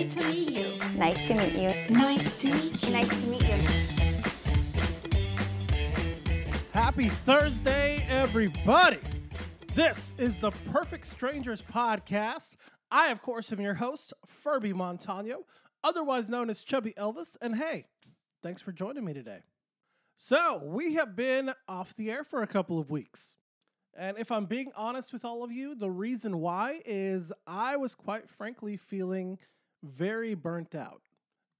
Great to meet you. Nice to meet you. Nice to meet you. Nice to meet you. Happy Thursday, everybody. This is the Perfect Strangers podcast. I, of course, am your host, Furby Montano, otherwise known as Chubby Elvis. And hey, thanks for joining me today. So, we have been off the air for a couple of weeks. And if I'm being honest with all of you, the reason why is I was quite frankly feeling very burnt out.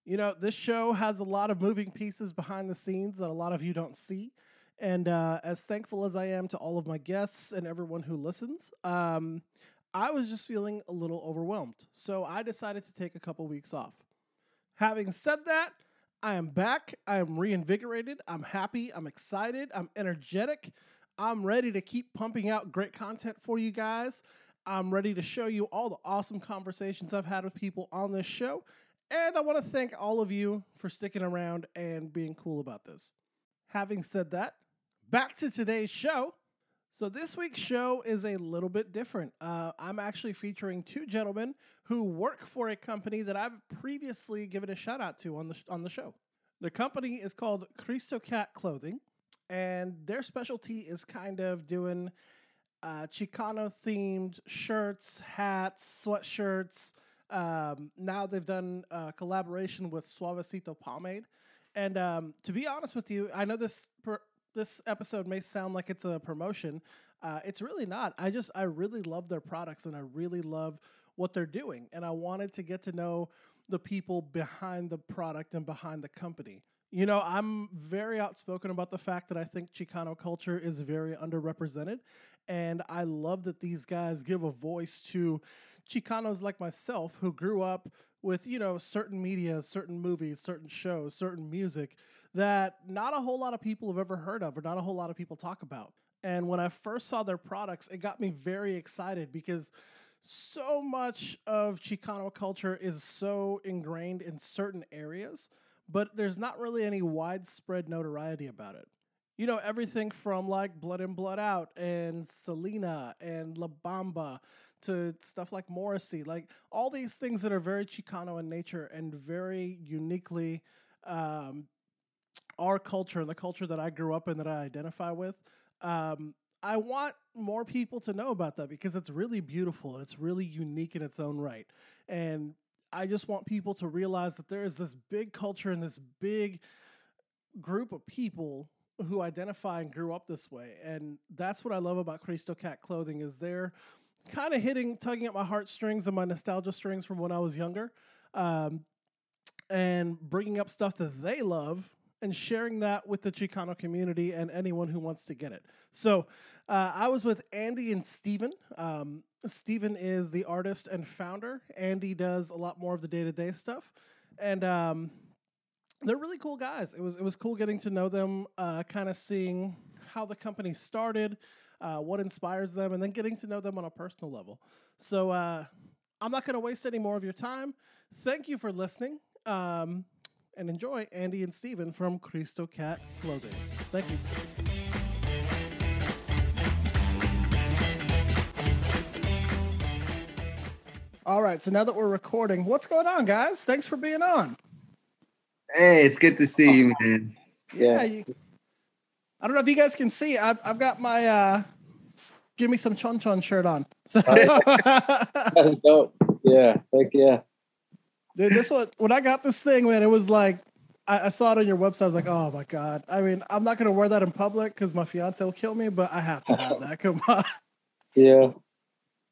You know, this show has a lot of moving pieces behind the scenes that a lot of you don't see. And uh, as thankful as I am to all of my guests and everyone who listens, um, I was just feeling a little overwhelmed. So I decided to take a couple weeks off. Having said that, I am back. I am reinvigorated. I'm happy. I'm excited. I'm energetic. I'm ready to keep pumping out great content for you guys. I'm ready to show you all the awesome conversations I've had with people on this show. And I want to thank all of you for sticking around and being cool about this. Having said that, back to today's show. So, this week's show is a little bit different. Uh, I'm actually featuring two gentlemen who work for a company that I've previously given a shout out to on the, on the show. The company is called Cristo Cat Clothing, and their specialty is kind of doing uh, Chicano themed shirts, hats, sweatshirts. Um, now they've done a collaboration with Suavecito Pomade. And um, to be honest with you, I know this per- this episode may sound like it's a promotion. Uh, it's really not. I just I really love their products and I really love what they're doing. And I wanted to get to know the people behind the product and behind the company. You know, I'm very outspoken about the fact that I think Chicano culture is very underrepresented. And I love that these guys give a voice to Chicanos like myself who grew up with, you know, certain media, certain movies, certain shows, certain music that not a whole lot of people have ever heard of or not a whole lot of people talk about. And when I first saw their products, it got me very excited because so much of Chicano culture is so ingrained in certain areas, but there's not really any widespread notoriety about it. You know, everything from like Blood In Blood Out and Selena and La Bamba to stuff like Morrissey, like all these things that are very Chicano in nature and very uniquely um, our culture and the culture that I grew up in that I identify with. Um, I want more people to know about that because it's really beautiful and it's really unique in its own right. And I just want people to realize that there is this big culture and this big group of people who identify and grew up this way. And that's what I love about Cristo Cat Clothing is they're kind of hitting, tugging at my heartstrings and my nostalgia strings from when I was younger, um, and bringing up stuff that they love and sharing that with the Chicano community and anyone who wants to get it. So uh, I was with Andy and Steven. Um, Steven is the artist and founder. Andy does a lot more of the day to day stuff. And um, they're really cool guys. It was, it was cool getting to know them, uh, kind of seeing how the company started, uh, what inspires them, and then getting to know them on a personal level. So uh, I'm not going to waste any more of your time. Thank you for listening. Um, and enjoy Andy and Steven from Cristo Cat Clothing. Thank you. All right, so now that we're recording, what's going on, guys? Thanks for being on. Hey, it's good to see you, man. Yeah, you, I don't know if you guys can see. I've I've got my uh, give me some chon chon shirt on. So That's dope. Yeah, heck yeah. Dude, this one when I got this thing, man, it was like I, I, saw it on your website. I was like, oh my god. I mean, I'm not gonna wear that in public because my fiance will kill me, but I have to have that. Come on. Yeah,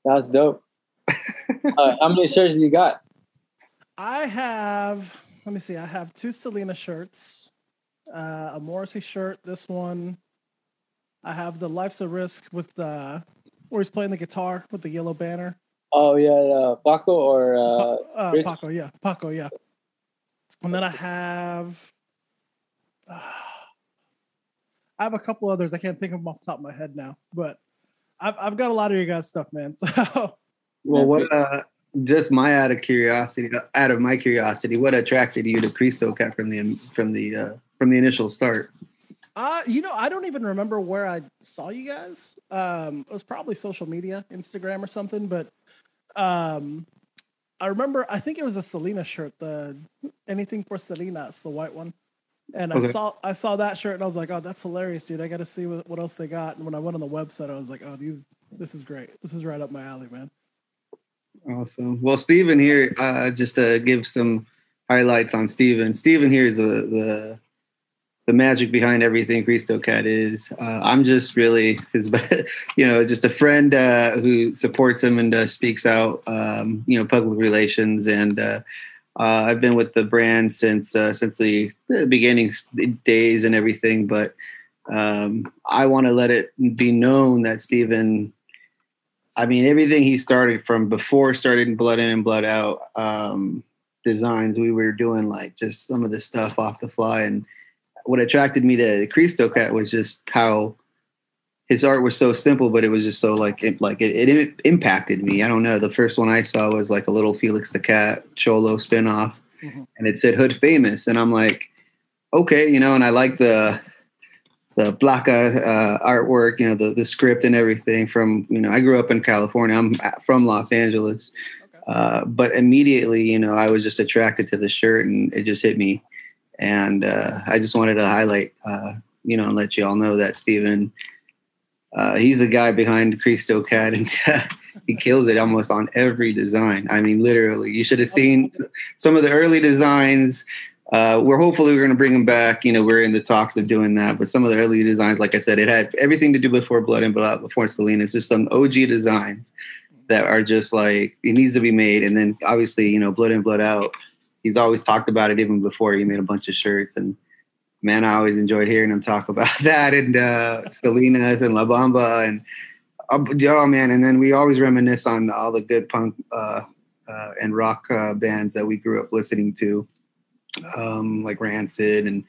that's dope. uh, how many shirts do you got? I have. Let me see. I have two Selena shirts, uh, a Morrissey shirt. This one. I have the Life's a Risk with the where he's playing the guitar with the yellow banner. Oh yeah, uh, Paco or uh, uh, Paco, yeah, Paco, yeah. And then I have, uh, I have a couple others. I can't think of them off the top of my head now, but I've I've got a lot of your guys' stuff, man. So, well, what? Uh, just my out of curiosity, uh, out of my curiosity, what attracted you to Cristo Cat from the from the uh, from the initial start? Uh, you know, I don't even remember where I saw you guys. Um, it was probably social media, Instagram or something, but um, I remember I think it was a Selena shirt, the anything for Selena, it's the white one. And I saw I saw that shirt and I was like, oh, that's hilarious, dude. I got to see what, what else they got. And when I went on the website, I was like, oh, these this is great. This is right up my alley, man. Awesome. Well, Steven here, uh, just to give some highlights on Steven. Steven here is the the the magic behind everything Cristo Cat is. Uh, I'm just really his, you know, just a friend uh, who supports him and uh, speaks out, um, you know, public relations. And uh, uh, I've been with the brand since uh, since the, the beginning days and everything. But um, I want to let it be known that Steven. I mean, everything he started from before starting Blood In and Blood Out um, designs, we were doing like just some of the stuff off the fly. And what attracted me to the Cristo Cat was just how his art was so simple, but it was just so like it, like it, it impacted me. I don't know. The first one I saw was like a little Felix the Cat Cholo spinoff, Mhm. and it said Hood Famous, and I'm like, okay, you know. And I like the the Blanca uh, artwork, you know, the the script and everything. From you know, I grew up in California. I'm from Los Angeles, Okay. uh, but immediately, you know, I was just attracted to the shirt, and it just hit me. And uh, I just wanted to highlight, uh, you know, and let you all know that Steven, uh, he's the guy behind Cristo Cat, and he kills it almost on every design. I mean, literally, you should have seen some of the early designs. Uh, we're hopefully we're going to bring them back. You know, we're in the talks of doing that. But some of the early designs, like I said, it had everything to do before Blood and Blood, before Selena. It's just some OG designs that are just like it needs to be made. And then obviously, you know, Blood and Blood Out. He's always talked about it even before he made a bunch of shirts. And man, I always enjoyed hearing him talk about that and uh, Selena's and La Bamba and uh, oh man. And then we always reminisce on all the good punk uh, uh, and rock uh, bands that we grew up listening to, um, like Rancid and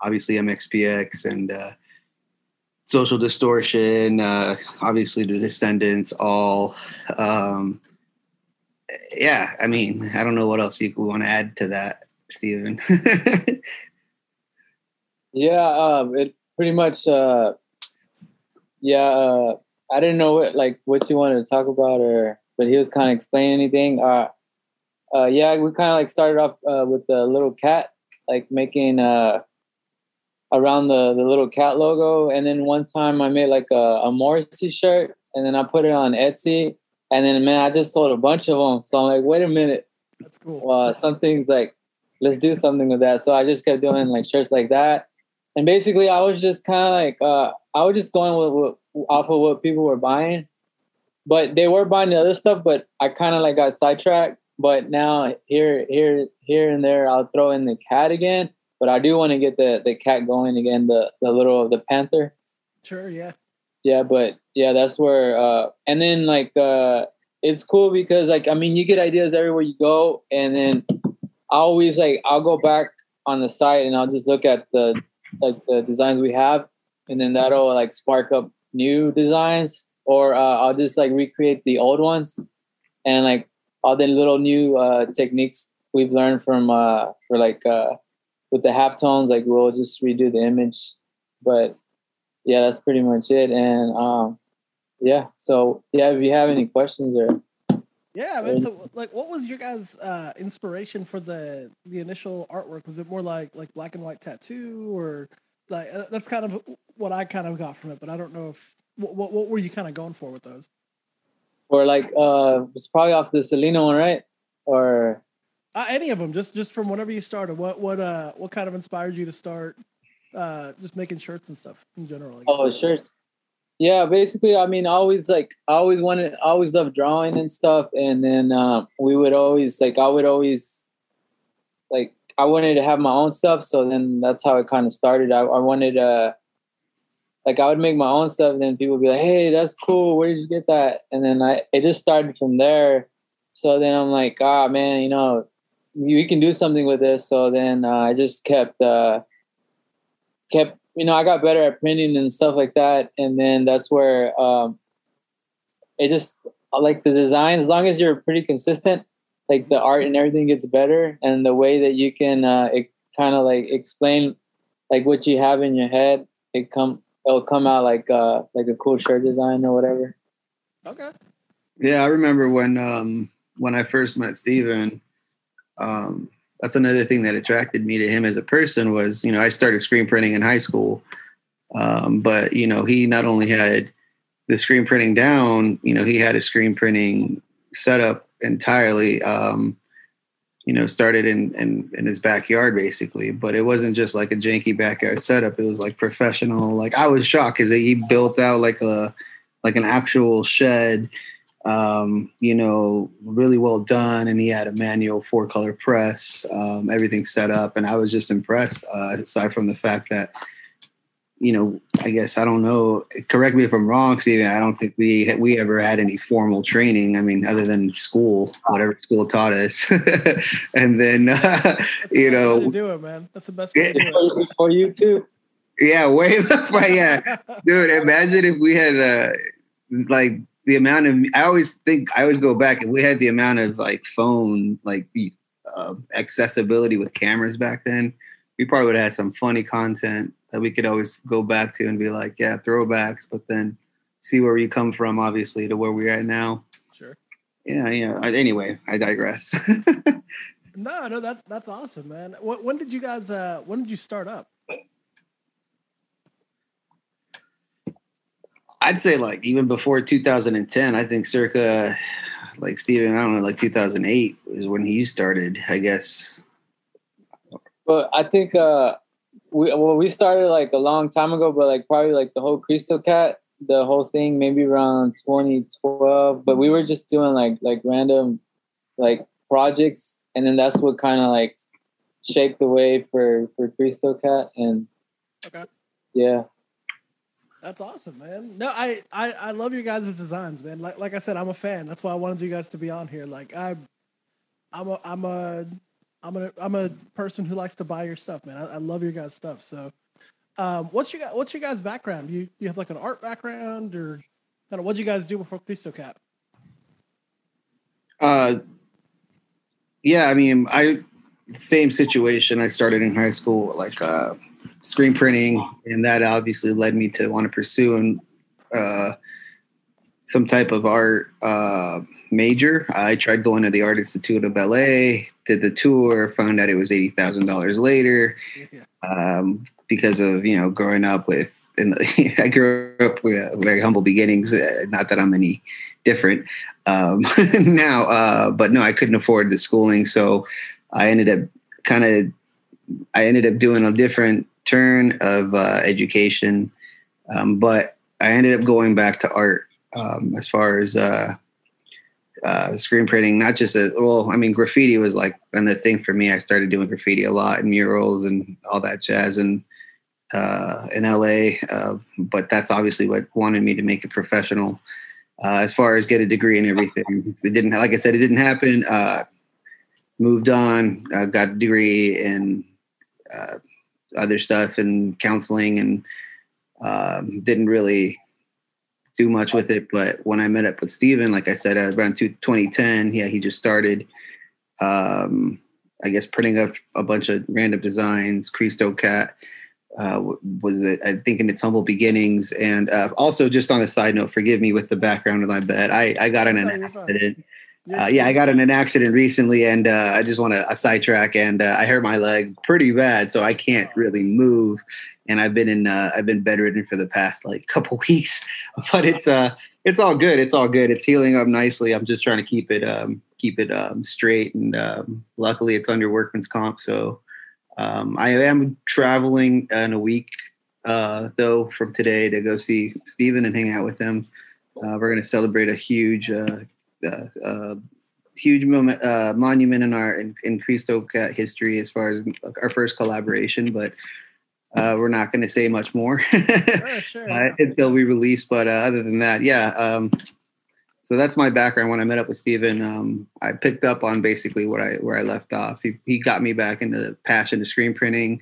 obviously MXPX and uh, Social Distortion, uh, obviously the Descendents, all. Um, yeah, I mean, I don't know what else you want to add to that, Steven. Yeah, um, it pretty much. Uh, yeah, uh, I didn't know what like what you wanted to talk about, or but he was kind of explaining anything. Uh, uh, yeah, we kind of like started off uh, with the little cat, like making uh, around the the little cat logo, and then one time I made like a, a Morrissey shirt, and then I put it on Etsy, and then man, I just sold a bunch of them. So I'm like, wait a minute, That's cool. well, some things like let's do something with that. So I just kept doing like shirts like that, and basically I was just kind of like uh, I was just going with, with off of what people were buying, but they were buying the other stuff. But I kind of like got sidetracked. But now here, here, here and there, I'll throw in the cat again. But I do want to get the the cat going again. The the little the panther Sure, yeah. Yeah but yeah that's where uh and then like uh it's cool because like i mean you get ideas everywhere you go and then i always like i'll go back on the site and i'll just look at the like the designs we have and then that'll like spark up new designs or uh, i'll just like recreate the old ones and like all the little new uh techniques we've learned from uh for like uh with the halftones like we'll just redo the image but yeah, that's pretty much it. And um, yeah, so yeah, if you have any questions or Yeah, man. So, like, what was your guys' uh, inspiration for the the initial artwork? Was it more like like black and white tattoo, or like uh, that's kind of what I kind of got from it? But I don't know if what what, what were you kind of going for with those? or like uh, it's probably off the Selena one, right? Or Uh, any of them, just just from whatever you started. What what uh what kind of inspired you to start uh just making shirts and stuff in general? Oh, shirts. Yeah, basically, I mean, always like I always wanted, I always loved drawing and stuff, and then um, we would always like I would always like I wanted to have my own stuff, so then that's how it kind of started. I, I wanted uh like I would make my own stuff, and then people would be like, "Hey, that's cool. Where did you get that?" And then I it just started from there. So then I'm like, "Ah, man, you know, we can do something with this." So then uh, I just kept uh kept you know, I got better at printing and stuff like that. And then that's where um, it just like the design, as long as you're pretty consistent, like the art and everything gets better. And the way that you can uh, it kind of like explain like what you have in your head, it come it'll come out like uh like a cool shirt design or whatever. Okay. Yeah, I remember when um when I first met Steven, um, that's another thing that attracted me to him as a person was, you know, I started screen printing in high school. Um, but you know, he not only had the screen printing down, you know, he had a screen printing setup entirely. Um, you know, started in, in in his backyard basically, but it wasn't just like a janky backyard setup. It was like professional. Like I was shocked because he built out like a like an actual shed um, you know, really well done. And he had a manual four color press, um, everything set up. And I was just impressed, uh, aside from the fact that, you know, I guess I don't know. Correct me if I'm wrong, Steven. I don't think we we ever had any formal training. I mean, other than school, whatever school taught us, and then uh, you know, to do it, man. That's the best way to do it. For you too. Yeah, way before. Yeah, dude. Imagine if we had uh, like the amount of I always think I always go back and we had the amount of like phone like the uh, accessibility with cameras back then. We probably would have had some funny content that we could always go back to and be like, yeah, throwbacks, but then see where we come from, obviously, to where we're at now. Sure. Yeah, yeah. Anyway, I digress. no, no, that's that's awesome, man. When did you guys? uh When did you start up? I'd say like even before 2010, I think circa like Steven, I don't know, like 2008 is when he started, I guess. But I think uh we well we started like a long time ago, but like probably like the whole Cristo Cat, the whole thing maybe around 2012. But we were just doing like like random like projects, and then that's what kind of like shaped the way for for Cristo Cat, and okay, yeah. That's awesome, man. No, I, I, I love your guys' designs, man. Like, like I said, I'm a fan. That's why I wanted you guys to be on here. Like, I, I'm a, I'm a, I'm a, I'm a person who likes to buy your stuff, man. I, I love your guys' stuff. So, um, what's your, what's your guys' background? You, you have like an art background, or kind of what you guys do before Cristo Cat? Uh, yeah, I mean, I same situation. I started in high school, like, uh screen printing, and that obviously led me to want to pursue and uh, some type of art uh, major. I tried going to the Art Institute of LA, did the tour, found out it was eighty thousand dollars later um, because of you know growing up with. The, I grew up with very humble beginnings. Uh, not that I'm any different um, now, uh, but no, I couldn't afford the schooling, so I ended up kind of I ended up doing a different turn of uh, education, um, but I ended up going back to art um, as far as uh, uh, screen printing. Not just as well. I mean, graffiti was like and the thing for me. I started doing graffiti a lot and murals and all that jazz and uh, in LA. Uh, but that's obviously what wanted me to make it professional. Uh, as far as get a degree and everything, it didn't. Like I said, it didn't happen. moved on, got a degree in other stuff and counseling and um, didn't really do much with it. But when I met up with Steven, like I said, around 2010, yeah, he just started, um, I guess, printing up a bunch of random designs. Cristo Cat uh, was, it, I think, in its humble beginnings. And uh, also, just on a side note, forgive me with the background of my bed. I, I got in an accident. Uh, yeah, I got in an accident recently, and uh, I just want to sidetrack. And uh, I hurt my leg pretty bad, so I can't really move. And I've been in uh, I've been bedridden for the past like couple weeks, but it's uh it's all good. It's all good. It's healing up nicely. I'm just trying to keep it um, keep it um, straight, and um, luckily it's under workman's comp. So um, I am traveling in a week uh, though from today to go see Steven and hang out with him. Uh, we're going to celebrate a huge uh, uh, uh, huge moment, uh, monument in our in, in Cristo Cat history as far as our first collaboration, but uh, we're not going to say much more sure, sure. uh, until we release. But uh, other than that, yeah. Um, so that's my background. When I met up with Steven, um, I picked up on basically what I where I left off. He, he got me back into the passion to screen printing.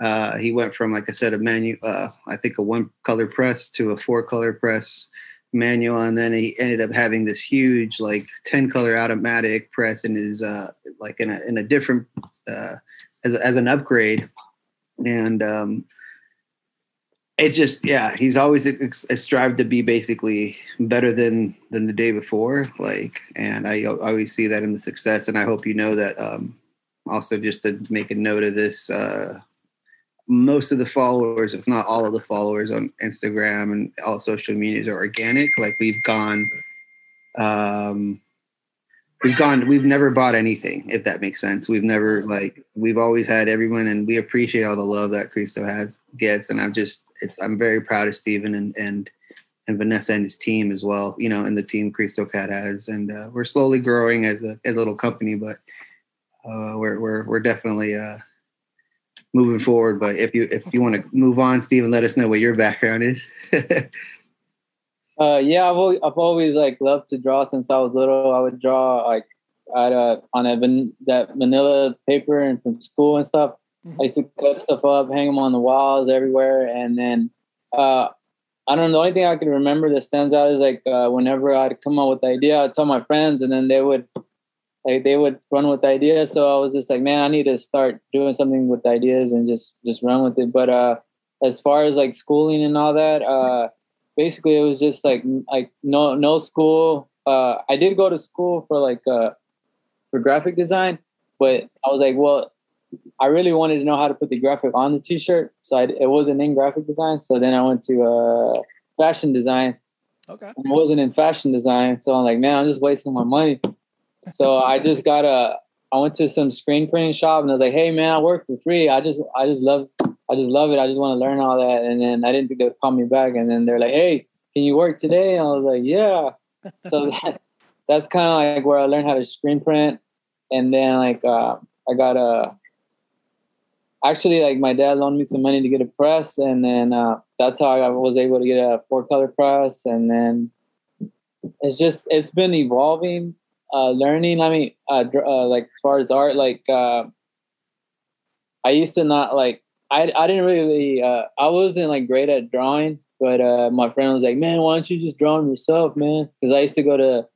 Uh, he went from, like I said, a menu, uh, I think a one color press to a four color press manual and then he ended up having this huge like 10 color automatic press in his uh like in a in a different uh as, as an upgrade. And um it's just yeah he's always strived to be basically better than than the day before like and i always see that in the success and i hope you know that um also just to make a note of this uh most of the followers if not all of the followers on instagram and all social medias are organic. Like we've gone um we've gone we've never bought anything if that makes sense. We've never like we've always had everyone and we appreciate all the love that cristo has gets. And i'm just it's i'm very proud of Steven and and and vanessa and his team as well you know and the team cristo cat has. And uh, we're slowly growing as a, as a little company but uh, we're we're we're definitely uh moving forward but if you if you want to move on Steven let us know what your background is Uh, yeah, I've always, I've always like loved to draw since I was little. I would draw like at a, on a van, that manila paper and from school and stuff. Mm-hmm. I used to cut stuff up, hang them on the walls everywhere, and then uh, I don't know. The only thing I can remember that stands out is like uh, whenever I'd come up with the idea, I'd tell my friends, and then they would like they would run with ideas. So I was just like, man, I need to start doing something with ideas and just just run with it. But uh, as far as like schooling and all that, uh, basically it was just like like no no school. Uh, I did go to school for like uh, for graphic design, but I was like, well, I really wanted to know how to put the graphic on the T-shirt, so I, it wasn't in graphic design. So then I went to uh, fashion design. Okay. I wasn't in fashion design, so I'm like, man, I'm just wasting my money. So I just got a. I went to some screen printing shop and I was like, hey man, I work for free. I just I just love I just love it. I just want to learn all that. And then I didn't think they would call me back. And then they're like, hey, can you work today? And I was like, yeah. so that, that's kind of like where I learned how to screen print. And then like uh, I got a, actually like my dad loaned me some money to get a press. And then uh, that's how I was able to get a four color press. And then it's just, it's been evolving, uh, learning. I mean, uh, uh, like as far as art, like uh, I used to not like I, I didn't really uh, I wasn't like great at drawing, but uh, my friend was like, "Man, why don't you just draw them yourself, man?" Because I used to go to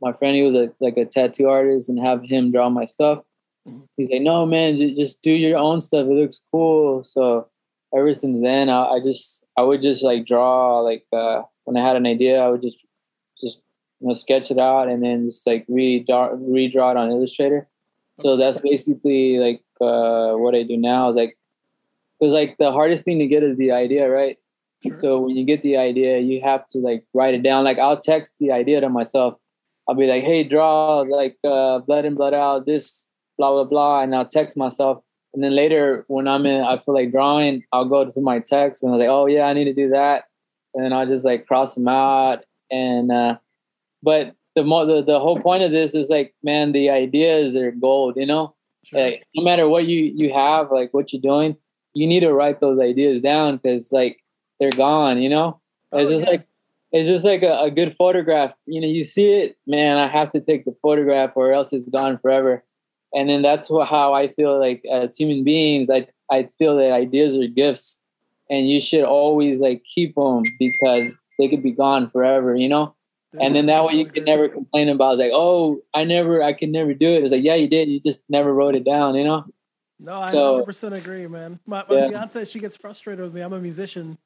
my friend. He was a, like a tattoo artist and have him draw my stuff. He's like, "No, man, j- just do your own stuff. It looks cool." So ever since then, I, I just I would just like draw like uh, when I had an idea, I would just you know sketch it out and then just like redraw redraw it on Illustrator. So that's basically like uh, what I do now. Is like because like the hardest thing to get is the idea, right? Sure. So when you get the idea, you have to like write it down. Like I'll text the idea to myself. I'll be like, "Hey, draw like uh, blood in, blood out, this blah blah blah," and I'll text myself. And then later, when I'm in, I feel like drawing, I'll go to my text and I'm like, "Oh yeah, I need to do that," and then I'll just like cross them out. And uh, but the more the, the whole point of this is like, man, the ideas are gold. You know, sure. like no matter what you you have, like what you're doing, you need to write those ideas down because like they're gone, you know? Oh, it's just yeah. like it's just like a, a, good photograph. You know, you see it, man, I have to take the photograph or else it's gone forever. And then that's what, how I feel like as human beings, I, I feel that ideas are gifts and you should always like keep them because they could be gone forever, you know? And then that way you can never complain about like, oh, I never, I can never do it. It's like, yeah, you did. You just never wrote it down, you know? No, I so, 100% agree, man. My, my yeah. fiance, she gets frustrated with me. I'm a musician.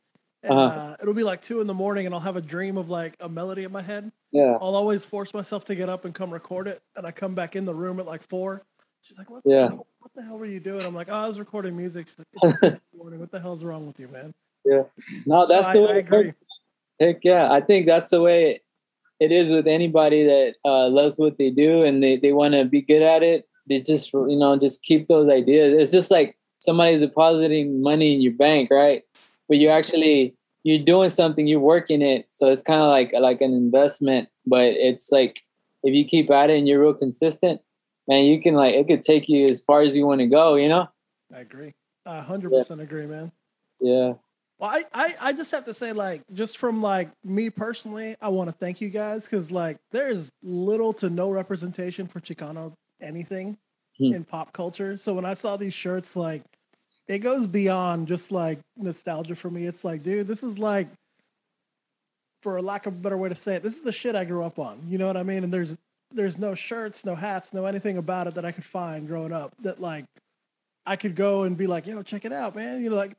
And uh-huh. uh, it'll be like two in the morning, and I'll have a dream of like a melody in my head. Yeah. I'll always force myself to get up and come record it. And I come back in the room at like four. She's like, what the, yeah. hell, what the hell were you doing? I'm like, oh, I was recording music. She's like, it's morning. What the hell's wrong with you, man? Yeah. No, that's no, the I, way. I agree. Heck yeah. I think that's the way it is with anybody that uh, loves what they do and they, they want to be good at it they just you know just keep those ideas. It's just like somebody's depositing money in your bank right? But you're actually you're doing something you're working it so it's kind of like like an investment but it's like if you keep at it and you're real consistent man you can like it could take you as far as you want to go you know? I agree. I 100% yeah. agree man. Yeah well, I, I, I just have to say, like, just from like me personally, I want to thank you guys because like there's little to no representation for Chicano anything hmm. in pop culture. So when I saw these shirts, like it goes beyond just like nostalgia for me. It's like, dude, this is like, for a lack of a better way to say it, this is the shit I grew up on. You know what I mean? And there's there's no shirts, no hats, no anything about it that I could find growing up that like I could go and be like, yo, check it out, man. You know, like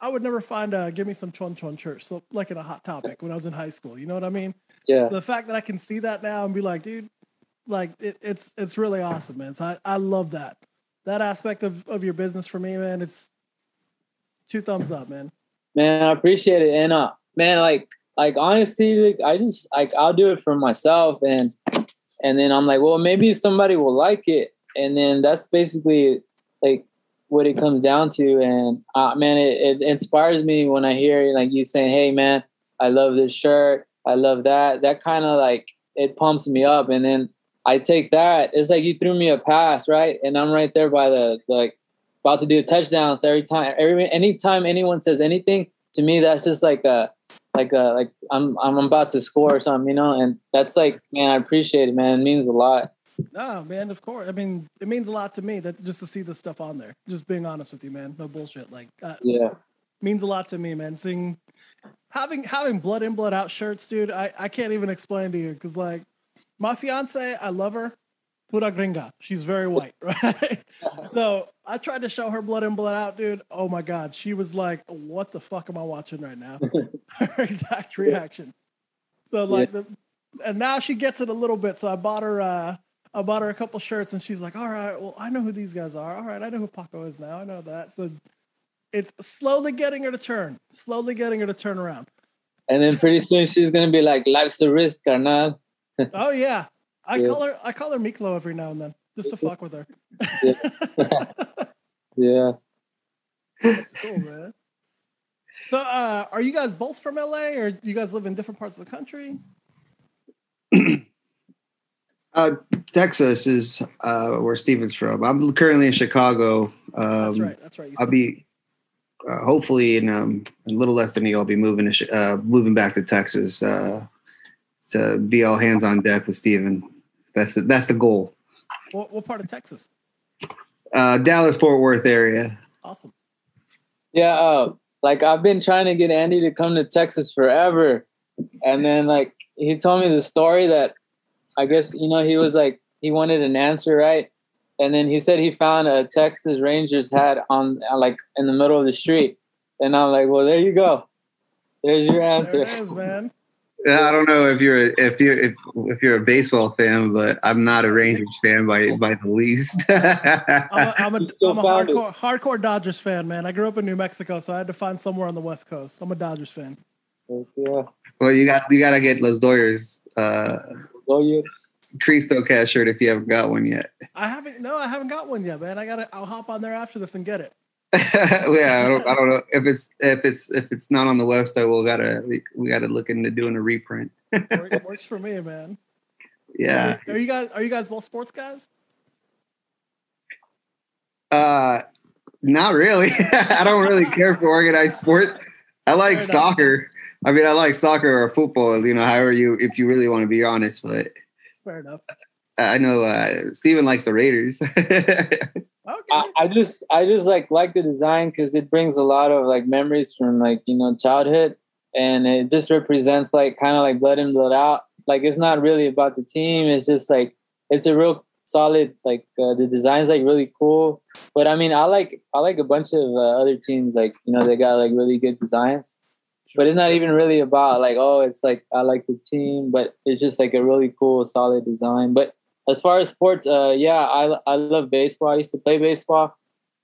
I would never find a give me some chon chon church, so like in a hot topic when I was in high school. You know what I mean? Yeah. The fact that I can see that now and be like, dude, like it, it's it's really awesome, man. So I, I love that. That aspect of, of your business for me, man, it's two thumbs up, man. Man, I appreciate it. And uh man, like like honestly, like, I just like I'll do it for myself and and then I'm like, well, maybe somebody will like it. And then that's basically like what it comes down to. And uh, man, it, it inspires me when I hear like you saying, "Hey, man, I love this shirt. I love that." That kind of like it pumps me up. And then I take that. It's like you threw me a pass, right? And I'm right there by the like about to do a touchdown. So every time, every anytime anyone says anything to me, that's just like a like a like I'm I'm about to score or something, you know. And that's like, man, I appreciate it, man. It means a lot. No, man, of course. I mean, it means a lot to me that just to see this stuff on there. Just being honest with you, man. No bullshit. Like, uh, Yeah. means a lot to me, man. Seeing having having blood in, blood out shirts, dude. I I can't even explain to you because like my fiance, I love her. Pura gringa. She's very white, right? so I tried to show her blood in, blood out, dude. Oh my god, she was like, "What the fuck am I watching right now?" her exact reaction. So like the, and now she gets it a little bit. So I bought her. uh I bought her a couple shirts, and she's like, "All right, well, I know who these guys are. All right, I know who Paco is now. I know that." So it's slowly getting her to turn, slowly getting her to turn around. And then pretty soon she's gonna be like, "Life's a risk, carnal." Oh yeah, I Yeah. call her. I call her Miklo every now and then, just to fuck with her. Yeah. That's cool, man. So, uh, are you guys both from LA, or do you guys live in different parts of the country? Uh, Texas is uh, where Steven's from. I'm currently in Chicago. Um, That's right. That's right. You I'll be uh, hopefully in um, a little less than a year. I'll be moving to Chi- uh, moving back to Texas uh, to be all hands on deck with Steven. That's the, that's the goal. what, what part of Texas? Uh, Dallas Fort Worth area. Awesome. Yeah, uh, like I've been trying to get Andy to come to Texas forever, and then like he told me the story that I guess you know he was like he wanted an answer right, and then he said he found a Texas Rangers hat on uh, like in the middle of the street, and I'm like, well, there you go, there's your There answer. it is, man. I don't know if you're if you're if, if you're a baseball fan, but I'm not a Rangers fan by by the least. I'm a, I'm a, still I'm a hardcore, hardcore Dodgers fan, man. I grew up in New Mexico, so I had to find somewhere on the West Coast. I'm a Dodgers fan. Yeah, well, you got you got to get Los Doyers uh, go you. Cristo Cat shirt if you haven't got one yet. I haven't. No, I haven't got one yet, man. I gotta. I'll hop on there after this and get it. yeah, I don't, I don't know if it's if it's if it's not on the website. We'll gotta we, we gotta look into doing a reprint. Work, works for me, man. Yeah, Are you guys? Are you guys both sports guys? uh, not really. I don't really care for organized sports. I like enough. soccer. I mean, I like soccer or football. You know, however you if you really want to be honest. But Fair enough. I know uh, Steven likes the Raiders. Okay. I, I just I just like like the design because it brings a lot of like memories from like you know childhood, and it just represents like kind of like blood in blood out. Like it's not really about the team. It's just like it's a real solid like uh, the design's like really cool. But I mean I like I like a bunch of uh, other teams like you know they got like really good designs. But it's not even really about like oh it's like I like the team, but it's just like a really cool solid design. But as far as sports, uh, yeah, I I love baseball. I used to play baseball,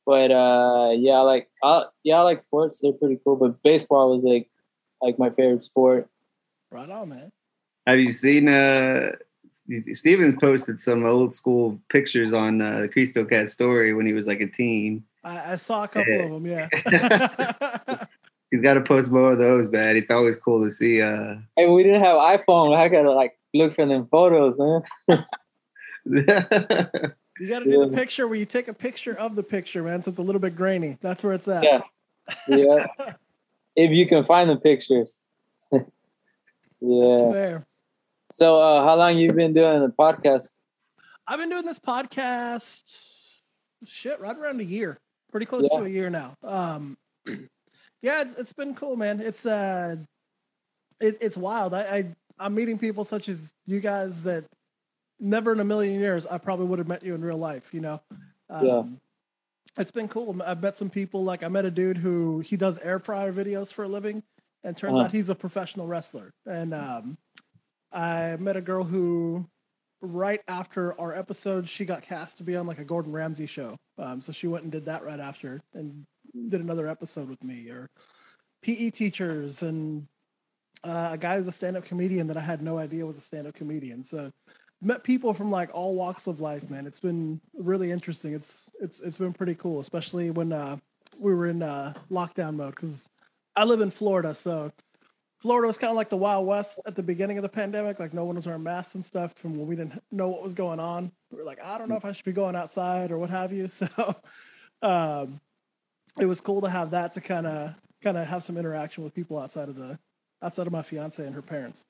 but uh, yeah, like I, yeah, I like sports. They're pretty cool, but baseball was like like my favorite sport. right on, man. Have you seen uh Steven's posted some old school pictures on uh Cristo Cat story when he was like a teen. I, I saw a couple Yeah. of them. Yeah. He's got to post more of those, man. It's always cool to see. uh Hey, we didn't have iPhone. I gotta like look for them photos, man. you got to do the picture where you take a picture of the picture, man. So it's a little bit grainy. That's where it's at. Yeah. Yeah, if you can find the pictures. That's yeah. fair. So, uh, how long you been doing the podcast? I've been doing this podcast, shit, right around a year, pretty close Yeah. to a year now. Um, yeah, it's it's been cool, man. It's uh, it, it's wild. I, I I'm meeting people such as you guys that never in a million years I probably would have met you in real life. You know, um, Yeah. it's been cool. I've met some people. Like I met a dude who he does air fryer videos for a living, and turns Uh-huh. out he's a professional wrestler. And um, I met a girl who, right after our episode, she got cast to be on like a Gordon Ramsay show. Um, so she went and did that right after, and did another episode with me. Or PE teachers and uh, a guy who's a stand-up comedian that I had no idea was a stand-up comedian. So met people from like all walks of life, man. It's been really interesting. It's it's it's been pretty cool, especially when uh, we were in uh, lockdown mode because I live in Florida, so Florida was kind of like the Wild West at the beginning of the pandemic. Like no one was wearing masks and stuff from when we didn't know what was going on. We were like, I don't know if I should be going outside or what have you. So um, it was cool to have that to kind of kind of have some interaction with people outside of the outside of my fiance and her parents.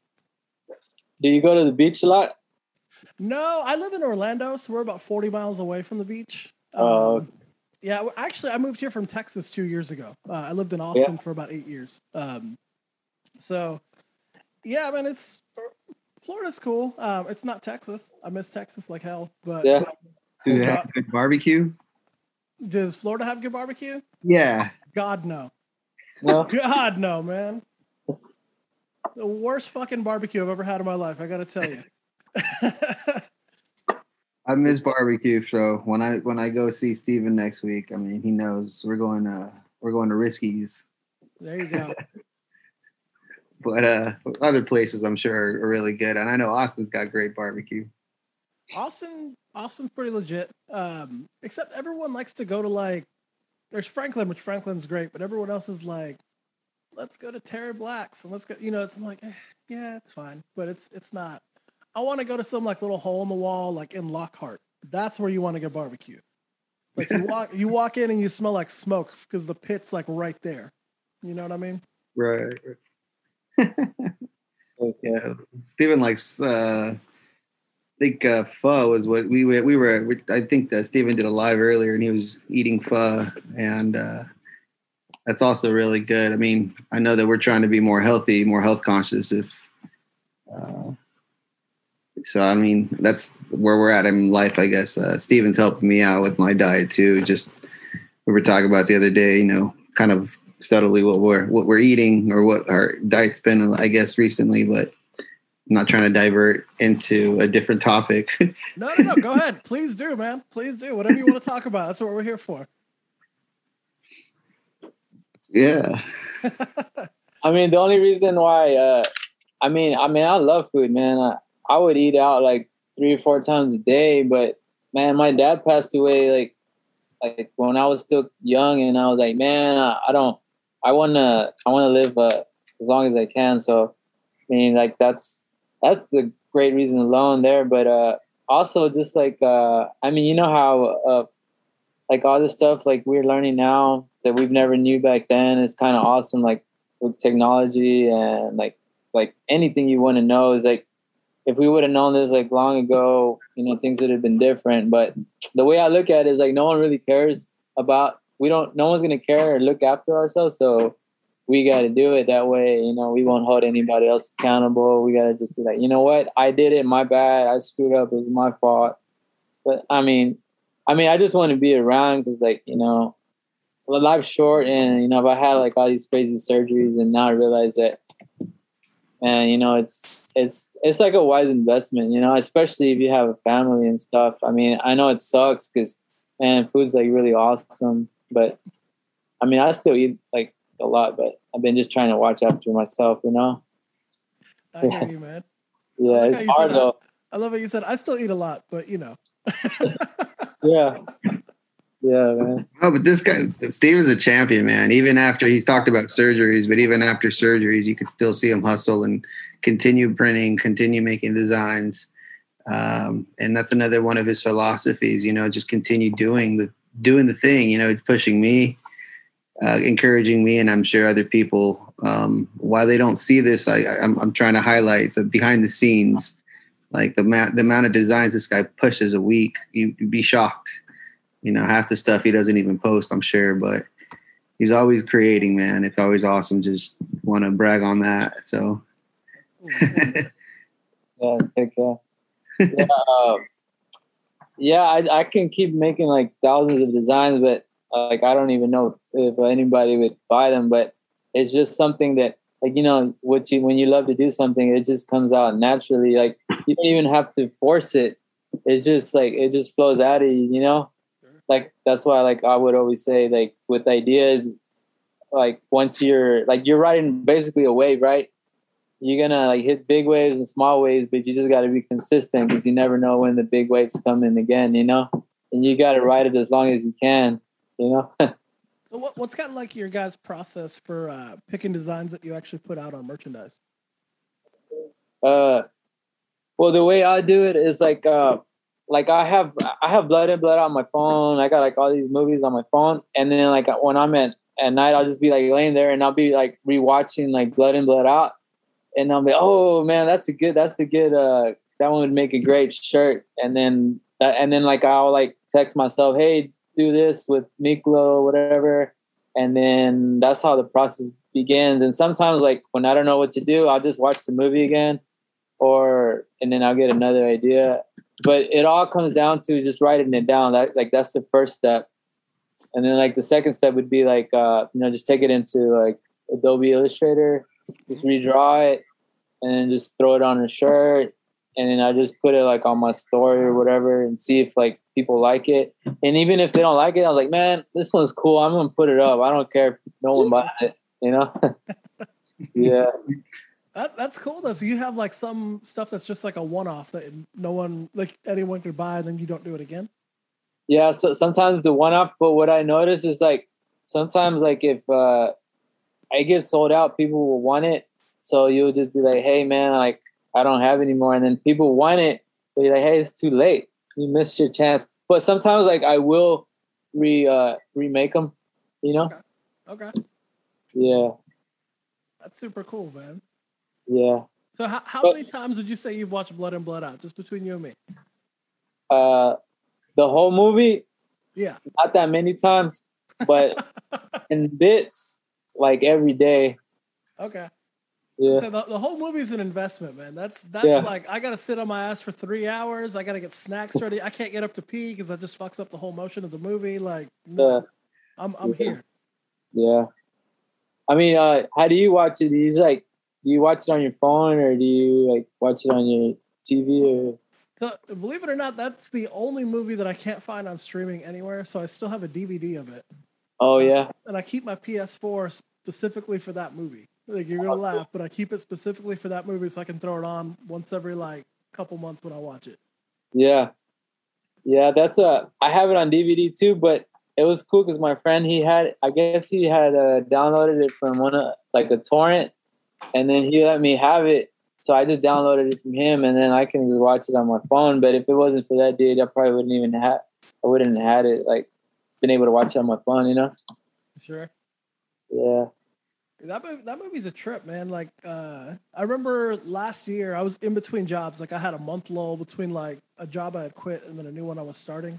Do you go to the beach a lot? No, I live in Orlando, so we're about 40 miles away from the beach. Oh. Um, yeah, well, actually, I moved here from Texas two years ago. Uh, I lived in Austin for about eight years. Um, so, yeah, man, it's Florida's cool. Um, it's not Texas. I miss Texas like hell. But Yeah. Do they have good barbecue? Does Florida have good barbecue? Yeah. God no. No. God no, man. The worst fucking barbecue I've ever had in my life. I gotta tell you. I miss barbecue, so when I when I go see Steven next week, I mean he knows we're going uh we're going to Riskies. there you go. But uh other places I'm sure are really good. And I know Austin's got great barbecue. Austin, Austin's pretty legit. Um, except everyone likes to go to like, there's Franklin, which Franklin's great, but everyone else is like, let's go to Terry Black's and let's go. You know, it's like, eh, yeah, it's fine, but it's it's not. I want to go to some like little hole in the wall, like in Lockhart. That's where you want to get barbecue. Like you walk, you walk in and you smell like smoke because the pit's like right there. You know what I mean? Right. Okay. Steven likes uh I think uh, pho is what we were. We were. we- I think that Steven did a live earlier, and he was eating pho, and uh, that's also really good. I mean, I know that we're trying to be more healthy, more health conscious. If uh, so, I mean, that's where we're at in life, I guess. Uh, Steven's helping me out with my diet too. Just we were talking about the other day, you know, kind of subtly what we're what we're eating or what our diet's been, I guess, recently, but. I'm not trying to divert into a different topic. No, no, no. Go ahead. Please do, man. Please do. Whatever you want to talk about. That's what we're here for. yeah. I mean, the only reason why, uh, I mean, I mean, I love food, man. I, I would eat out like three or four times a day, but man, my dad passed away like, like when I was still young, and I was like, man, I, I don't, I wanna, I wanna live uh, as long as I can. So, I mean, like that's that's a great reason alone there. But uh, also, just like, uh, I mean, you know how, uh, like all this stuff like we're learning now that we've never knew back then is kind of awesome. Like with technology and like like anything you want to know is like if we would have known this like long ago, you know, things would have been different. But the way I look at it is like no one really cares about we don't no one's gonna care or look after ourselves. So we gotta do it that way, you know, we won't hold anybody else accountable. We gotta just be like, you know what, I did it, my bad, I screwed up, it was my fault. But I mean, I mean, I just want to be around because, like, you know, life's short, and you know, if I had like all these crazy surgeries, and now I realize that, and you know, it's it's it's like a wise investment, you know, especially if you have a family and stuff. I mean, I know it sucks because, man, food's like really awesome, but I mean, I still eat like a lot, but I've been just trying to watch after myself, you know. I hear you, man. Yeah, like it's hard said that. though. I love what you said. I still eat a lot, but you know. Yeah, yeah, man. Oh, but this guy, Steve is a champion, man. Even after he's talked about surgeries, but even after surgeries, you could still see him hustle and continue printing, continue making designs. Um, and that's another one of his philosophies. You know, just continue doing the doing the thing. You know, it's pushing me, uh, encouraging me, and I'm sure other people. Um, while they don't see this, I, I'm, I'm trying to highlight the behind the scenes, like the ma- the amount of designs this guy pushes a week. You, you'd be shocked you know half the stuff he doesn't even post i'm sure but he's always creating man it's always awesome just want to brag on that so Yeah, take care. yeah, um, yeah. I, I can keep making like thousands of designs, but Like I don't even know if, if anybody would buy them, but it's just something that like you know what you when you love to do something, it just comes out naturally. Like you don't even have to force it. It's just like it just flows out of you, you know. Like that's why like I would always say like with ideas, like once you're like you're riding basically a wave, right? You're gonna like hit big waves and small waves, but you just got to be consistent because you never know when the big waves come in again, you know. And you got to ride it as long as you can, you know. So what, what's kind of like your guys' process for uh, picking designs that you actually put out on merchandise? uh, well, the way I do it is like uh, like I have I have blood and blood on my phone. I got like all these movies on my phone, and then like when I'm at at night, I'll just be like laying there and I'll be like rewatching like Blood In Blood Out, and I'll be oh man, that's a good that's a good uh that one would make a great shirt, and then that and then like I'll like text myself, hey, do this with Miklo whatever, and then that's how the process begins. And sometimes like when I don't know what to do, I'll just watch the movie again, or and then I'll get another idea but it all comes down to just writing it down. That like that's the first step, and then like the second step would be like uh, you know just take it into like Adobe Illustrator, just redraw it, and then just throw it on a shirt, and then I just put it like on my story or whatever, and see if like people like it. And even if they don't like it, I was like, man, this one's cool. I'm gonna put it up. I don't care if no one buys it. You know? yeah. That, that's cool though. So you have like some stuff that's just like a one-off that no one, like anyone could buy, and then you don't do it again. Yeah, so sometimes the one off, but what I notice is like sometimes like if uh I get sold out, people will want it. So you'll just be like, Hey man, like I don't have any more and then people want it, but you're like, Hey, it's too late. You missed your chance. But sometimes like I will re uh remake them, you know? Okay, Yeah. that's super cool, man. Yeah. So how, how But- many times would you say you've watched Blood In Blood Out, just between you and me? Uh the whole movie, Yeah. not that many times, but in bits, like every day. Okay. Yeah. So the, the whole movie's an investment, man. That's that's Yeah. like I gotta sit on my ass for three hours. I gotta get snacks ready. I can't get up to pee because that just fucks up the whole motion of the movie. Like, no, Yeah. I'm I'm here. Yeah. I mean, uh, how do you watch it? Do you like do you watch it on your phone or do you like watch it on your TV or So believe it or not, that's the only movie that I can't find on streaming anywhere. So I still have a DVD of it, Oh yeah. and I keep my PS4 specifically for that movie. Like you're gonna laugh, but I keep it specifically for that movie so I can throw it on once every like couple months when I watch it. Yeah. Yeah, that's a I have it on DVD too, but it was cool because my friend he had I guess he had uh, downloaded it from one of like a torrent and then he let me have it. So I just downloaded it from him and then I can just watch it on my phone. But if it wasn't for that dude, I probably wouldn't even have I wouldn't have had it like been able to watch it on my phone, you know? Sure. Yeah. That movie, that movie's a trip, man. Like, uh, I remember last year I was in between jobs. Like, I had a month lull between like a job I had quit and then a new one I was starting.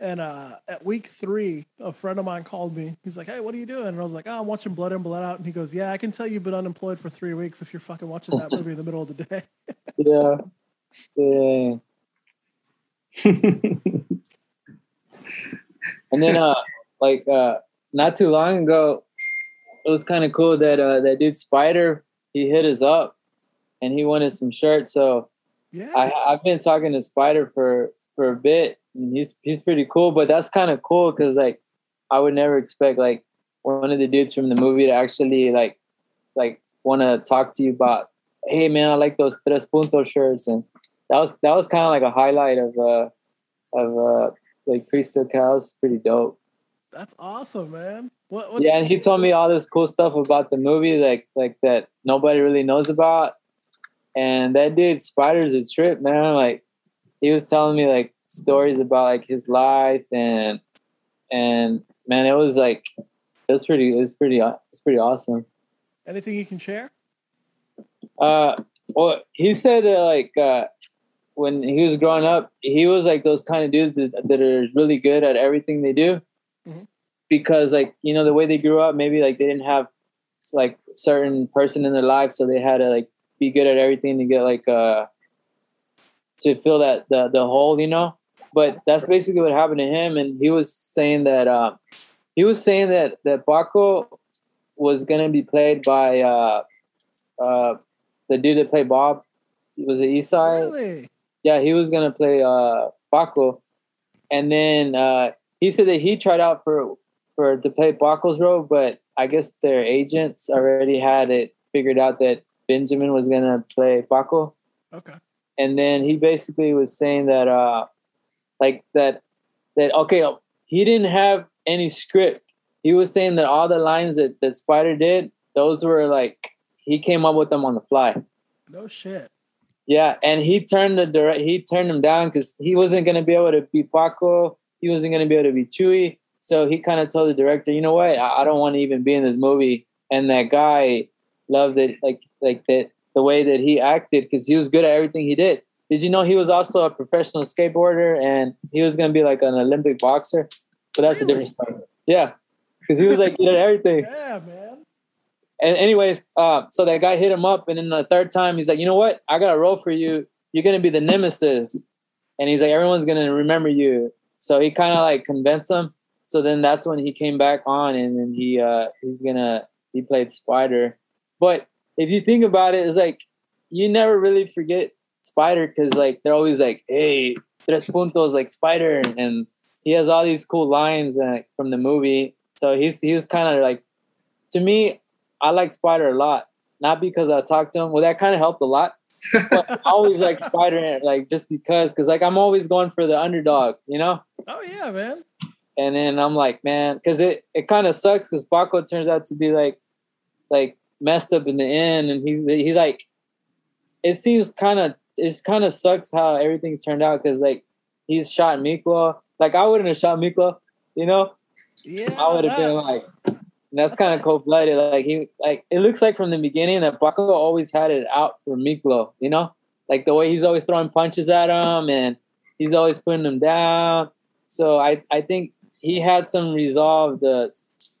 And uh, at week three, a friend of mine called me. He's like, "Hey, what are you doing?" And I was like, "Oh, I'm watching Blood In, Blood Out." And he goes, "Yeah, I can tell you've been unemployed for three weeks if you're fucking watching that movie in the middle of the day." Yeah. Yeah. And then uh like uh not too long ago, it was kind of cool that uh that dude Spider he hit us up and he wanted some shirts. So yeah, I I've been talking to Spider for for a bit and he's he's pretty cool, but that's kind of cool because like I would never expect like one of the dudes from the movie to actually like like want to talk to you about hey man I like those tres punto shirts and that was that was kind of like a highlight of uh of uh like Cristo Cat's pretty dope. that's awesome, man. What? Yeah, and he told me all this cool stuff about the movie, like like that nobody really knows about. And that dude Spider's a trip, man. Like he was telling me like stories about like his life and and man, it was like it was pretty it was pretty aw- it's pretty awesome. anything you can share? Uh, well, he said that like uh, when he was growing up, he was like those kind of dudes that, that are really good at everything they do. Because like you know the way they grew up, maybe like they didn't have like certain person in their life, so they had to like be good at everything to get like uh to fill that the the hole, you know. but that's basically what happened to him. And he was saying that uh, he was saying that that Paco was gonna be played by uh, uh, the dude that played Bob. Was it Esai? Really? Yeah, he was gonna play uh, Paco, and then uh, he said that he tried out for for to play Paco's role, but I guess their agents already had it figured out that Benjamin was gonna play Paco Okay. and then he basically was saying that uh like that that okay he didn't have any script. He was saying that all the lines that that spider did those were like he came up with them on the fly. No shit. yeah and he turned the direct he turned them down because he wasn't going to be able to be paco he wasn't going to be able to be chewy so he kind of told the director you know what i, I don't want to even be in this movie and that guy loved it like like that the way that he acted because he was good at everything he did did you know he was also a professional skateboarder and he was going to be like an olympic boxer but that's a different story yeah because he was like good at everything Yeah, man. and anyways, uh, so that guy hit him up, and then the third time he's like, you know what? I got a role for you. You're gonna be the nemesis, and he's like, everyone's gonna remember you. So he kind of like convinced him. So then that's when he came back on, and then he uh, he's gonna he played Spider. But if you think about it, it's like you never really forget Spider because like they're always like, hey, tres puntos like Spider, and he has all these cool lines uh, from the movie. So he's he was kind of like to me, I like Spider a lot. Not because I talked to him. Well, that kind of helped a lot. But I always like Spider, like just because, because like I'm always going for the underdog, you know. Oh yeah, man. And then I'm like, man, because it it kind of sucks because Paco turns out to be like, like messed up in the end, and he he like, it seems kind of it kind of sucks how everything turned out because like he's shot Miklo. Like I wouldn't have shot Miklo, you know. Yeah. I would have been like, that's kind of cold blooded. Like he, like it looks like from the beginning that Paco always had it out for Miklo. You know, like the way he's always throwing punches at him and he's always putting him down. So I, I think he had some resolved uh,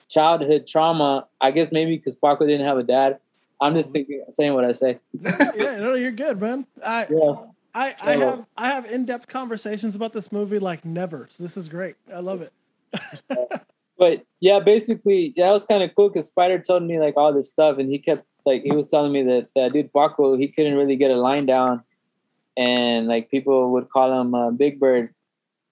childhood trauma. I guess maybe because Paco didn't have a dad. I'm just thinking, saying what I say. yeah, no, you're good, man. I Yes. I, I have I have in depth conversations about this movie like never. So this is great. I love it. but yeah, basically yeah, that was kind of cool because Spider told me like all this stuff, and he kept like he was telling me that that dude Paco he couldn't really get a line down, and like people would call him uh, Big Bird,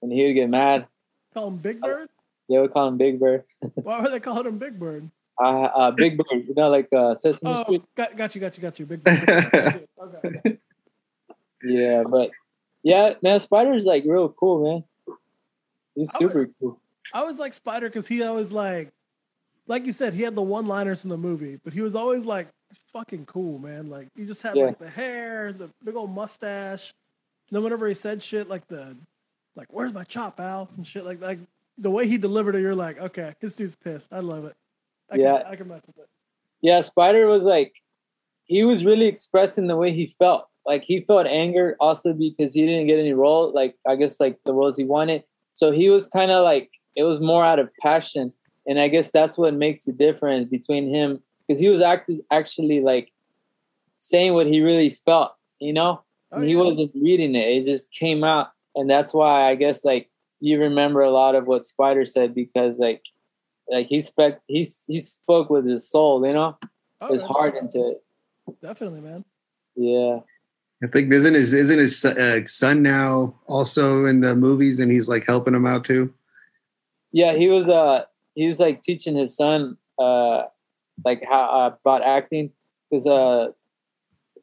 and he would get mad. Call him Big Bird. They would call him Big Bird, Why were they calling him Big Bird? uh, uh, Big Bird, you know, like uh, Sesame Oh, Street. got, got you, got you, got you. Big Bird. okay. Yeah, but yeah, man, Spider's like real cool, man. He's super cool. I was like Spider because he always like, like you said, he had the one-liners in the movie, but he was always like fucking cool, man. Like he just had Yeah. like the hair, the big old mustache. And Then whenever he said shit like the, like "Where's my chop, Al?" and shit like like the way he delivered it, you're like, okay, this dude's pissed. I love it. I Yeah. can, I can mess with it. Yeah, Spider was like, he was really expressing the way he felt. Like he felt anger also because he didn't get any role, like I guess like the roles he wanted. So he was kind of like it was more out of passion, and I guess that's what makes the difference between him because he was act- actually like saying what he really felt, you know. Oh, he wasn't reading it; it just came out, and that's why I guess like you remember a lot of what Spider said because like like he spec he he spoke with his soul, you know Oh, his yeah, heart into it. Definitely, man. Yeah. I think isn't his isn't his son- uh, son now also in the movies, and he's like helping him out too. Yeah, he was uh he was like teaching his son uh like how uh, about acting because uh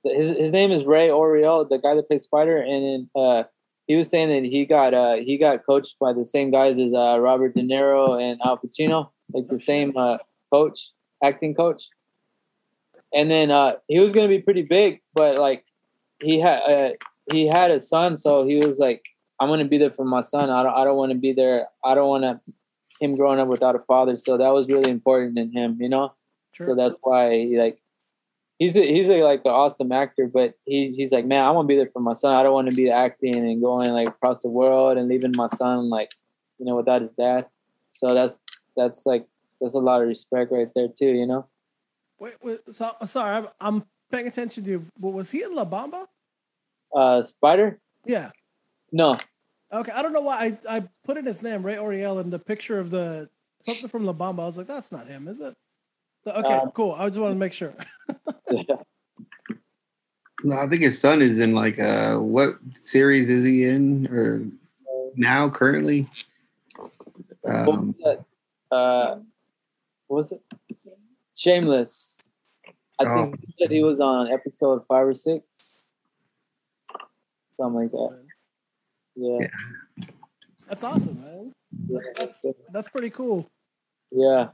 his his name is Ray Oriel, the guy that plays Spider, and uh he was saying that he got uh he got coached by the same guys as uh Robert De Niro and Al Pacino, like the same uh coach, acting coach. And then uh he was gonna be pretty big, but like he had uh, he had a son, so he was like, I'm gonna be there for my son. I don't I don't want to be there. I don't want to him growing up without a father. So that was really important in him, you know. So that's why he like he's a, he's a, like an awesome actor, but he he's like, man, I want to be there for my son. I don't want to be acting and going like across the world and leaving my son like you know without his dad. So that's that's like that's a lot of respect right there too, you know. Wait, wait so, sorry, I'm, I'm paying attention to you. But was he in La Bamba? Uh, Spider? Yeah. No, Okay, I don't know why I, I put in his name, Ray Oriel, in the picture of the something from La Bamba. I was like, that's not him, is it? So, okay, Um, cool. I just want to make sure. Yeah. No, I think his son is in like uh what series is he in or now currently? What Um, was that? Uh, what was it? Shameless. I Oh. think he said he was on episode five or six, something like that. Yeah, That's awesome, man. That's that's pretty cool. yeah.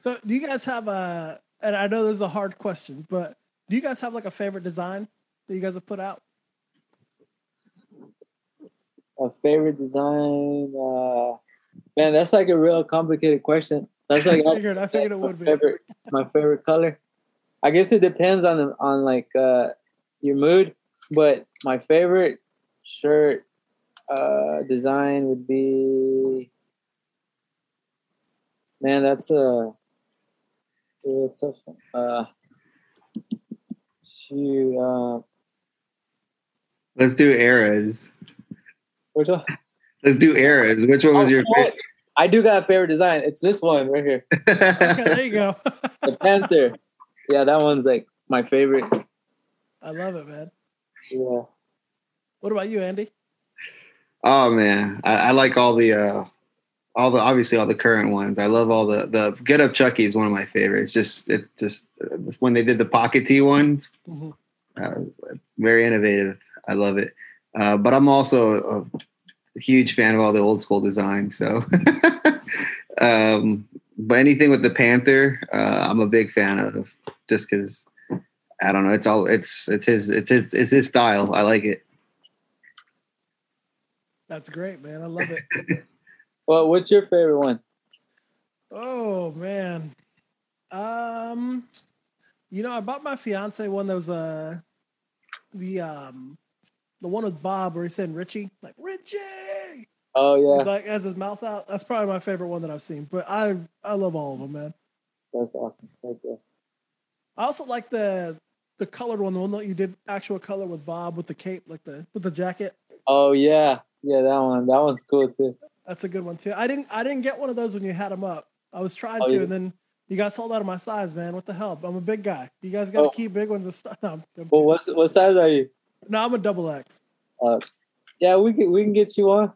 So, do you guys have a? And I know this is a hard question, but do you guys have like a favorite design that you guys have put out? A favorite design? Uh, man, that's like a real complicated question. That's like I figured. I figured it would be. favorite, my favorite color. I guess it depends on the, on like uh, your mood, but my favorite shirt uh, design would be. Man, that's a yeah, tough. one. Uh, shoot, uh, let's do eras. which one? Let's do eras. Which one was Oh, your favorite? I do got a favorite design. It's this one right here, Okay, there you go. the Panther. Yeah, that one's like my favorite. I love it, man. Yeah. What about you, Andy? oh man, I, I like all the uh all the obviously all the current ones. I love all the the Get Up Chucky is one of my favorites. Just it just uh, when they did the pocket tee ones, Mhm. uh, uh, very innovative. I love it. Uh, but I'm also a huge fan of all the old school designs. So, um, but anything with the Panther, uh, I'm a big fan of. Just because I don't know, it's all it's it's his it's his it's his style. I like it. That's great, man. I love it. Well, what's your favorite one? Oh man. Um you know, I bought my fiance one that was uh the um the one with Bob where he said Ritchie, like Ritchie. Oh yeah, Like has his mouth out. That's probably my favorite one that I've seen. But I I love all of them, man. that's awesome. Right there. I also like the the colored one, the one that you did actual color with Bob with the cape, like the with the jacket. Oh yeah, yeah, that one. That one's cool too. That's a good one too. I didn't I didn't get one of those when you had them up. I was trying Oh, to, yeah. and then you guys sold out of my size, man. What the hell? I'm a big guy. You guys got to Oh. keep big ones and stuff. No, I'm- I'm Well, what's what size are you? No, I'm a double X. Uh, yeah, we can we can get you on.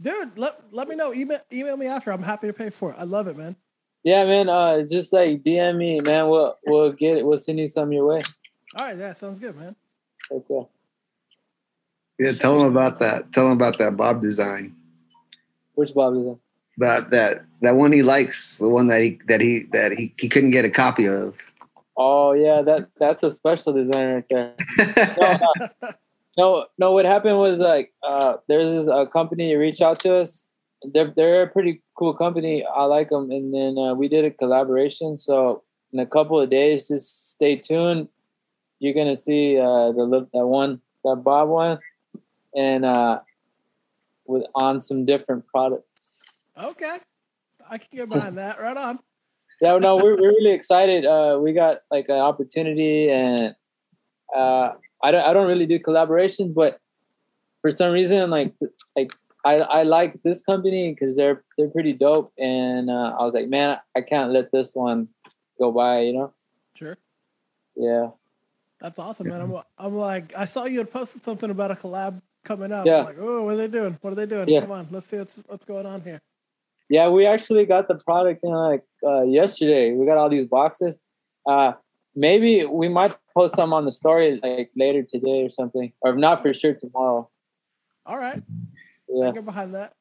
Dude, let, let me know. Email email me after. I'm happy to pay for it. I love it, man. Yeah, man. Uh, just like DM me, man. We'll we'll get it. We'll send you some your way. All right, yeah, sounds good, man. Okay. Yeah, tell them about that. Tell them about that Bob design. Which Bob is that? About that that one he likes, the one that he that he that he, he couldn't get a copy of. Oh yeah, that that's a special design right there. No, no, no, no, what happened was like uh, there's this uh, company reached out to us. They're they're a pretty cool company. I like them, and then uh, we did a collaboration. So in a couple of days, just stay tuned. You're gonna see uh, the that one that Bob one, and uh, with on some different products. Okay, I can get behind that. Right on. Yeah, no, we're we're really excited. Uh, we got like an opportunity, and uh, I don't I don't really do collaborations, but for some reason, like like I I like this company because they're they're pretty dope, and uh, I was like, man, I can't let this one go by, you know? Sure. Yeah, That's awesome, man. I'm, I'm like, I saw you had posted something about a collab coming up. Yeah. I'm like, oh, what are they doing? What are they doing? Yeah. Come on, let's see what's what's going on here. yeah. We actually got the product in like uh, yesterday. We got all these boxes. Uh, maybe we might post some on the story like later today or something, or if not for sure tomorrow. All right, Yeah, can get behind that.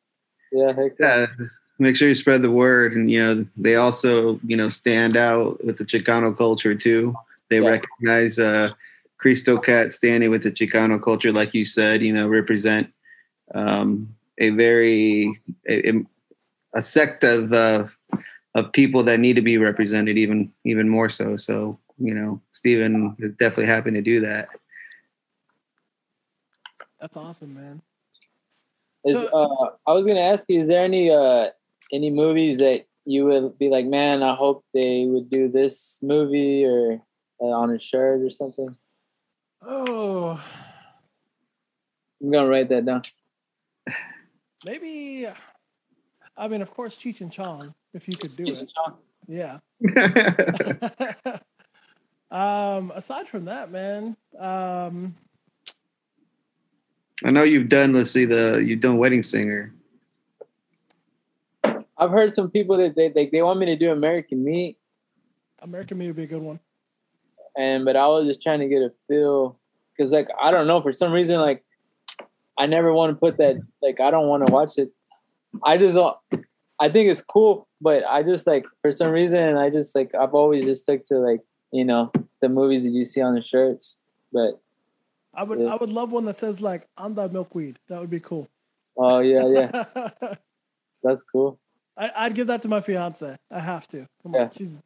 yeah, heck yeah. yeah, make sure you spread the word, and you know they also you know stand out with the Chicano culture too. They Yeah. recognize uh, Cristo Cat standing with the Chicano culture, like you said. You know, represent um, a very a, a sect of uh, of people that need to be represented, even even more so. So you know, Steven is definitely happy to do that. That's awesome, man. Is uh, I was gonna ask you, is there any uh any movies that you would be like, man, I hope they would do this movie or uh, on a shirt or something? Oh, I'm gonna write that down. maybe. I mean, of course, Cheech and Chong, if you could do Cheech and it. Chong. Yeah. um, aside from that, man, um, I know you've done. Let's see the you've done Wedding Singer. I've heard some people that they, they they want me to do American Me, American Me would be a good one. And but I was just trying to get a feel because like I don't know for some reason like I never want to put that like I don't want to watch it. I just don't. I think it's cool, but I just like for some reason I just like I've always just stuck to like you know the movies that you see on the shirts. But I would, Yeah. I would love one that says like "Anda milkweed." That would be cool. oh yeah, yeah, that's cool. I, I'd give that to my fiance. I have to. Come on, Yeah. she's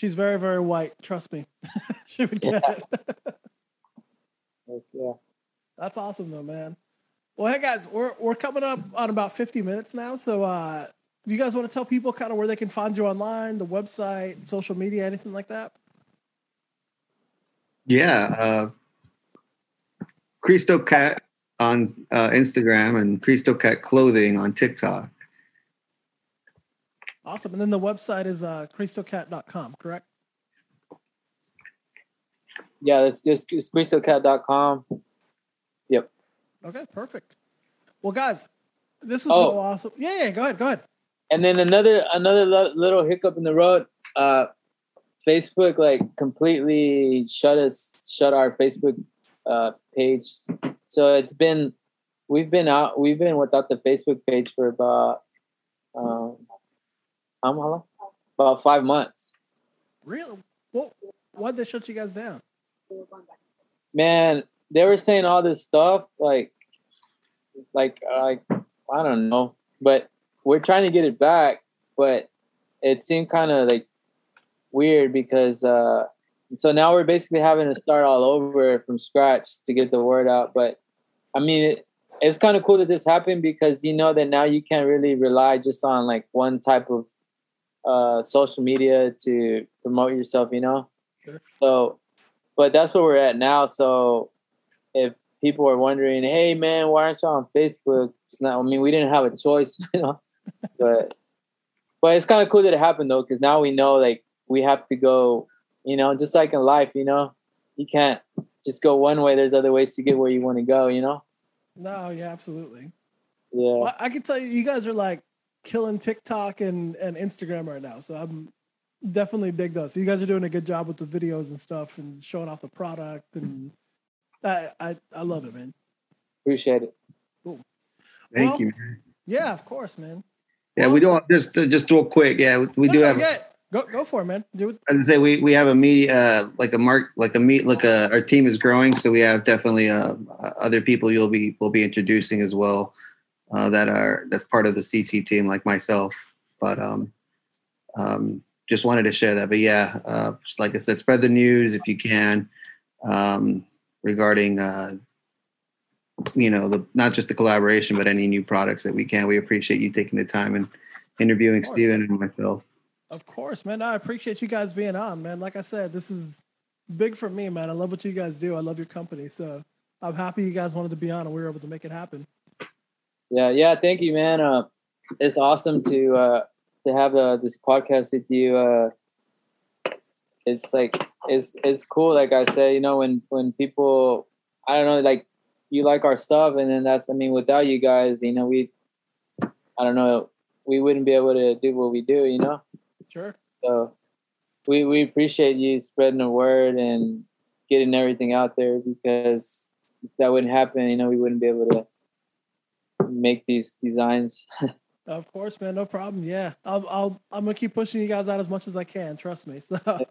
she's very, very white. Trust me, she would get it. Yeah. That's awesome though, man. Well, hey guys, we're we're coming up on about 50 minutes now. So uh do you guys want to tell people kind of where they can find you online, the website, social media, anything like that? Yeah, uh, Cristo Cat on uh, Instagram and Cristo Cat Clothing on TikTok. Awesome. And then the website is uh cristocat.com, correct? Yeah, it's just yep Okay, perfect. Well, guys, this was Oh. so awesome. Yeah, yeah, go ahead, go ahead. And then another another little hiccup in the road. Uh, Facebook like completely shut us shut our Facebook uh, page. So it's been we've been out we've been without the Facebook page for about um how long? About five months. Really? Well, why'd they shut you guys down? Man, they were saying all this stuff like like like I don't know, but we're trying to get it back, but it seemed kind of like weird because uh so now we're basically having to start all over from scratch to get the word out, but I mean it, it's kind of cool that this happened because you know that now you can't really rely just on like one type of uh social media to promote yourself, you know? Sure. So but that's where we're at now. So if people are wondering, hey man, why aren't you on Facebook? It's not. I mean, we didn't have a choice, you know. but but it's kind of cool that it happened though, because now we know like we have to go. You know, just like in life, you know, you can't just go one way. There's other ways to get where you want to go. You know. No, yeah, absolutely. Yeah. Well, I can tell you, you guys are like killing TikTok and, and Instagram right now. So I'm definitely dig those. So you guys are doing a good job with the videos and stuff and showing off the product. And I, I, I love it, man. Appreciate it. Cool. Thank Well- you. man. Yeah, of course, man. Yeah, we don't just uh, just real quick. Yeah, we- we do have. yeah, go, go for it, man. Do it. As I say, we we have a media uh, like a mark like a meet like a our team is growing, so we have definitely uh, uh, other people you'll be will be introducing as well uh, that are that's part of the CC team like myself. But um, um, just wanted to share that. But yeah, uh, like I said, spread the news if you can um, regarding uh, you know the not just the collaboration but any new products that we can. We appreciate you taking the time and interviewing. Steven and myself. Of course, man. I appreciate you guys being on, man. Like I said, this is big for me, man. I love what you guys do. I love your company. So I'm happy you guys wanted to be on and we were able to make it happen. Yeah, yeah. Thank you, man. Uh, it's awesome to uh, to have uh, this podcast with you. Uh, it's like it's it's cool. Like I said, you know, when when people, I don't know, like you like our stuff, and then that's, I mean, without you guys, you know, we, I don't know, we wouldn't be able to do what we do, you know. Sure. So we we appreciate you spreading the word and getting everything out there because if that wouldn't happen, you know, we wouldn't be able to make these designs. Of course, man. No problem. Yeah. I'll, I'll, I'm going to keep pushing you guys out as much as I can. Trust me. So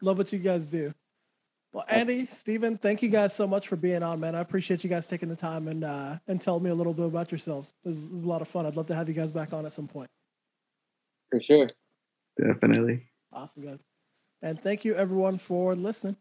love what you guys do. Well, Andy, Steven, thank you guys so much for being on, man. I appreciate you guys taking the time and, uh, and telling me a little bit about yourselves. It was, it was a lot of fun. I'd love to have you guys back on at some point. For sure. Definitely. Awesome, guys. And thank you, everyone, for listening.